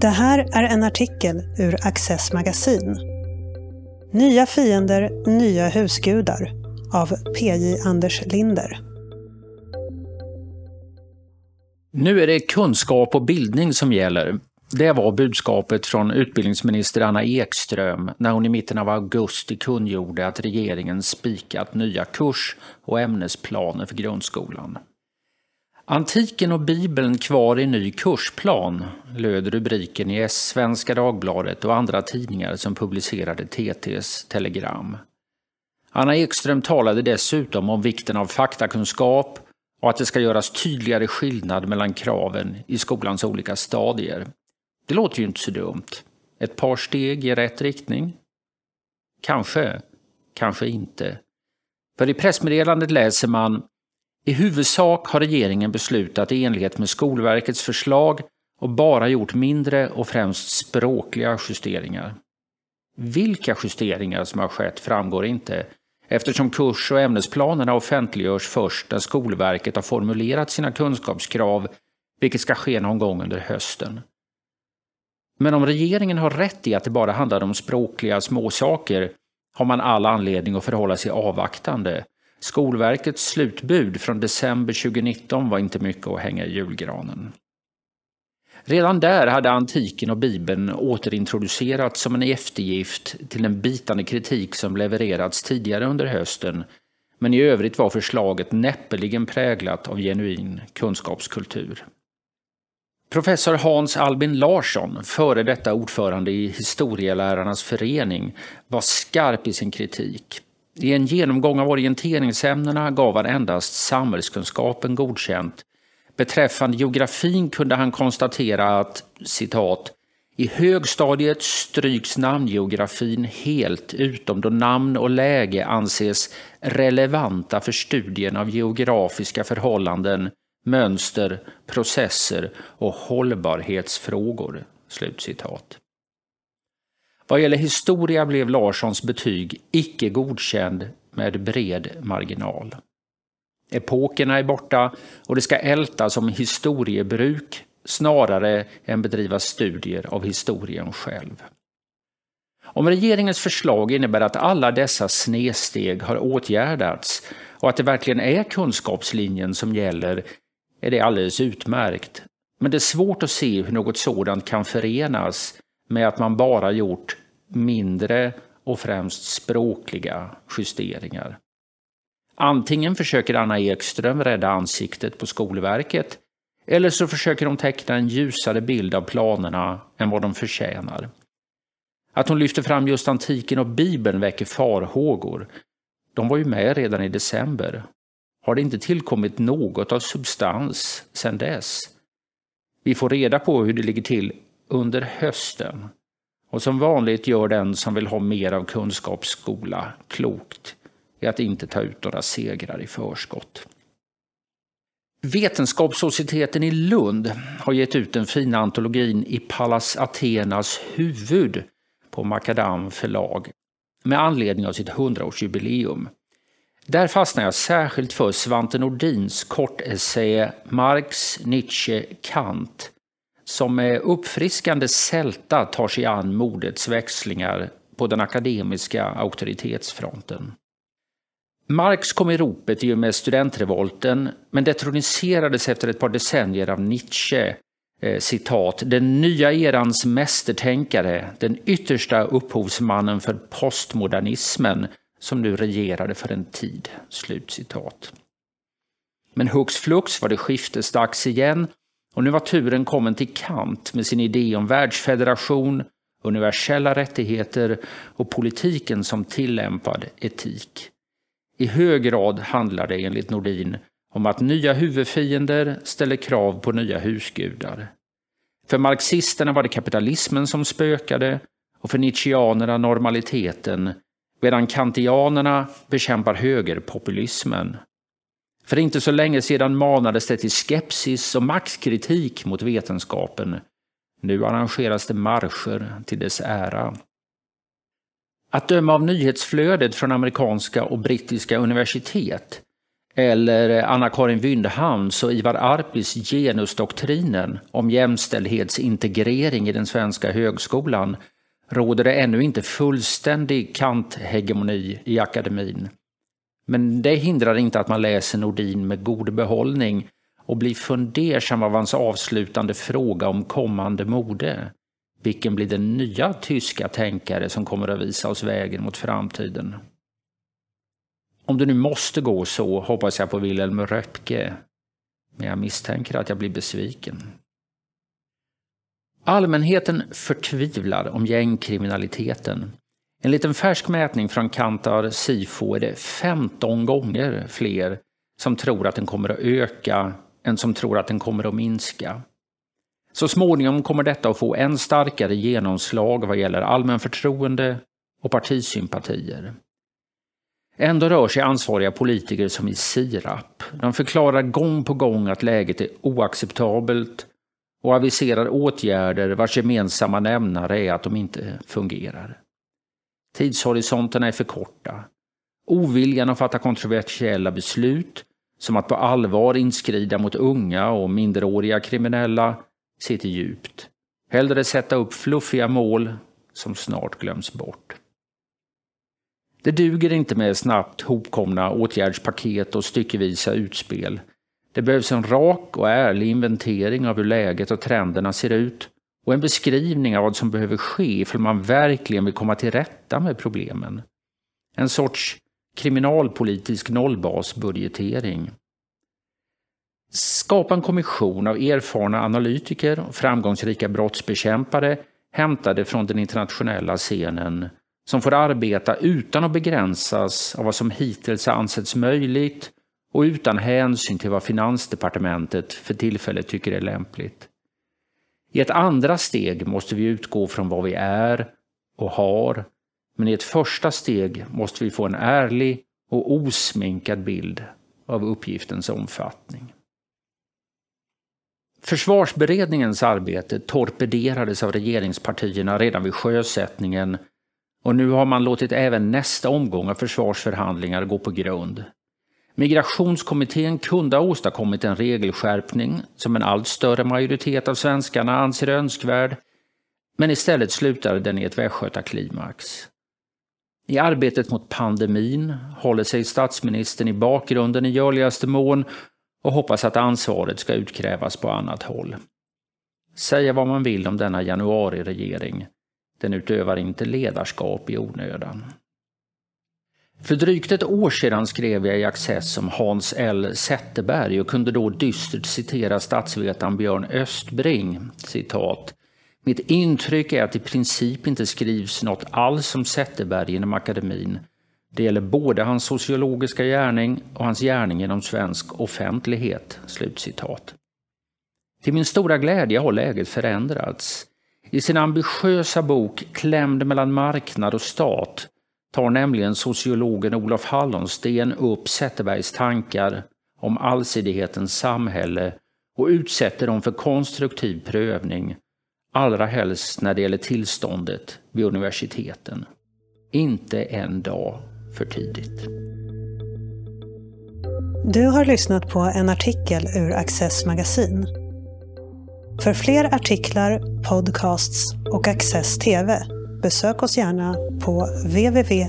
Det här är en artikel ur Access magasin. Nya fiender, nya husgudar av PJ Anders Linder. Nu är det kunskap och bildning som gäller. Det var budskapet från utbildningsminister Anna Ekström när hon i mitten av augusti kungjorde att regeringen spikat nya kurs och ämnesplaner för grundskolan. Antiken och Bibeln kvar i ny kursplan, löd rubriken i Svenska Dagbladet och andra tidningar som publicerade TTs telegram. Anna Ekström talade dessutom om vikten av faktakunskap och att det ska göras tydligare skillnad mellan kraven i skolans olika stadier. Det låter ju inte så dumt. Ett par steg i rätt riktning? Kanske, kanske inte. För i pressmeddelandet läser man i huvudsak har regeringen beslutat i enlighet med Skolverkets förslag och bara gjort mindre och främst språkliga justeringar. Vilka justeringar som har skett framgår inte eftersom kurs och ämnesplanerna offentliggörs först när Skolverket har formulerat sina kunskapskrav, vilket ska ske någon gång under hösten. Men om regeringen har rätt i att det bara handlar om språkliga småsaker har man all anledning att förhålla sig avvaktande Skolverkets slutbud från december 2019 var inte mycket att hänga i julgranen. Redan där hade antiken och bibeln återintroducerats som en eftergift till den bitande kritik som levererats tidigare under hösten, men i övrigt var förslaget näppeligen präglat av genuin kunskapskultur. Professor Hans Albin Larsson, före detta ordförande i Historielärarnas förening, var skarp i sin kritik. I en genomgång av orienteringsämnena gav han endast samhällskunskapen godkänt. Beträffande geografin kunde han konstatera att citat i högstadiet stryks namngeografin helt utom då namn och läge anses relevanta för studien av geografiska förhållanden, mönster, processer och hållbarhetsfrågor." Slutcitat. Vad gäller historia blev Larssons betyg icke godkänd med bred marginal. Epokerna är borta och det ska ältas som historiebruk snarare än bedriva studier av historien själv. Om regeringens förslag innebär att alla dessa snedsteg har åtgärdats och att det verkligen är kunskapslinjen som gäller är det alldeles utmärkt. Men det är svårt att se hur något sådant kan förenas med att man bara gjort mindre och främst språkliga justeringar. Antingen försöker Anna Ekström rädda ansiktet på Skolverket eller så försöker de teckna en ljusare bild av planerna än vad de förtjänar. Att hon lyfter fram just antiken och Bibeln väcker farhågor. De var ju med redan i december. Har det inte tillkommit något av substans sedan dess? Vi får reda på hur det ligger till under hösten. Och som vanligt gör den som vill ha mer av kunskapsskola klokt i att inte ta ut några segrar i förskott. Vetenskapssocieteten i Lund har gett ut den fina antologin I Pallas Athenas huvud på Makadam förlag med anledning av sitt 100-årsjubileum. Där fastnar jag särskilt för Svante Nordins kortessä Marx, Nietzsche, Kant som med uppfriskande sälta tar sig an modets växlingar på den akademiska auktoritetsfronten. Marx kom i ropet i och med studentrevolten, men detroniserades efter ett par decennier av Nietzsche. Eh, citat, den nya erans mästertänkare, den yttersta upphovsmannen för postmodernismen som nu regerade för en tid. Slutcitat. Men hux flux var det skiftesdags igen och nu var turen kommen till Kant med sin idé om världsfederation, universella rättigheter och politiken som tillämpad etik. I hög grad handlar det enligt Nordin om att nya huvudfiender ställer krav på nya husgudar. För marxisterna var det kapitalismen som spökade och för nietzscheanerna normaliteten, medan kantianerna bekämpar högerpopulismen för inte så länge sedan manades det till skepsis och maxkritik mot vetenskapen. Nu arrangeras det marscher till dess ära. Att döma av nyhetsflödet från amerikanska och brittiska universitet eller Anna-Karin Wyndhamns och Ivar Arpis genusdoktrinen om jämställdhetsintegrering i den svenska högskolan råder det ännu inte fullständig kanthegemoni i akademin. Men det hindrar inte att man läser Nordin med god behållning och blir fundersam av hans avslutande fråga om kommande mode. Vilken blir den nya tyska tänkare som kommer att visa oss vägen mot framtiden? Om det nu måste gå så hoppas jag på Wilhelm Röpke, men jag misstänker att jag blir besviken. Allmänheten förtvivlar om gängkriminaliteten. Enligt en färsk mätning från Kantar Sifo är det 15 gånger fler som tror att den kommer att öka än som tror att den kommer att minska. Så småningom kommer detta att få än starkare genomslag vad gäller allmän förtroende och partisympatier. Ändå rör sig ansvariga politiker som i sirap. De förklarar gång på gång att läget är oacceptabelt och aviserar åtgärder vars gemensamma nämnare är att de inte fungerar. Tidshorisonterna är för korta. Oviljan att fatta kontroversiella beslut, som att på allvar inskrida mot unga och minderåriga kriminella, sitter djupt. Hellre sätta upp fluffiga mål som snart glöms bort. Det duger inte med snabbt hopkomna åtgärdspaket och styckevisa utspel. Det behövs en rak och ärlig inventering av hur läget och trenderna ser ut och en beskrivning av vad som behöver ske ifall man verkligen vill komma till rätta med problemen. En sorts kriminalpolitisk nollbasbudgetering. Skapa en kommission av erfarna analytiker och framgångsrika brottsbekämpare hämtade från den internationella scenen som får arbeta utan att begränsas av vad som hittills har ansetts möjligt och utan hänsyn till vad Finansdepartementet för tillfället tycker är lämpligt. I ett andra steg måste vi utgå från vad vi är och har, men i ett första steg måste vi få en ärlig och osminkad bild av uppgiftens omfattning. Försvarsberedningens arbete torpederades av regeringspartierna redan vid sjösättningen och nu har man låtit även nästa omgång av försvarsförhandlingar gå på grund. Migrationskommittén kunde ha åstadkommit en regelskärpning som en allt större majoritet av svenskarna anser önskvärd, men istället slutade den i ett västgötaklimax. I arbetet mot pandemin håller sig statsministern i bakgrunden i görligaste mån och hoppas att ansvaret ska utkrävas på annat håll. Säga vad man vill om denna januariregering, den utövar inte ledarskap i onödan. För drygt ett år sedan skrev jag i Access om Hans L Zetterberg och kunde då dystert citera statsvetaren Björn Östbring. Citat. Mitt intryck är att i princip inte skrivs något alls om Zetterberg inom akademin. Det gäller både hans sociologiska gärning och hans gärning inom svensk offentlighet." Slutcitat. Till min stora glädje har läget förändrats. I sin ambitiösa bok Klämd mellan marknad och stat tar nämligen sociologen Olof Hallonsten upp Zetterbergs tankar om allsidighetens samhälle och utsätter dem för konstruktiv prövning, allra helst när det gäller tillståndet vid universiteten. Inte en dag för tidigt. Du har lyssnat på en artikel ur Access magasin. För fler artiklar, podcasts och Access TV besök oss gärna på www.access.se.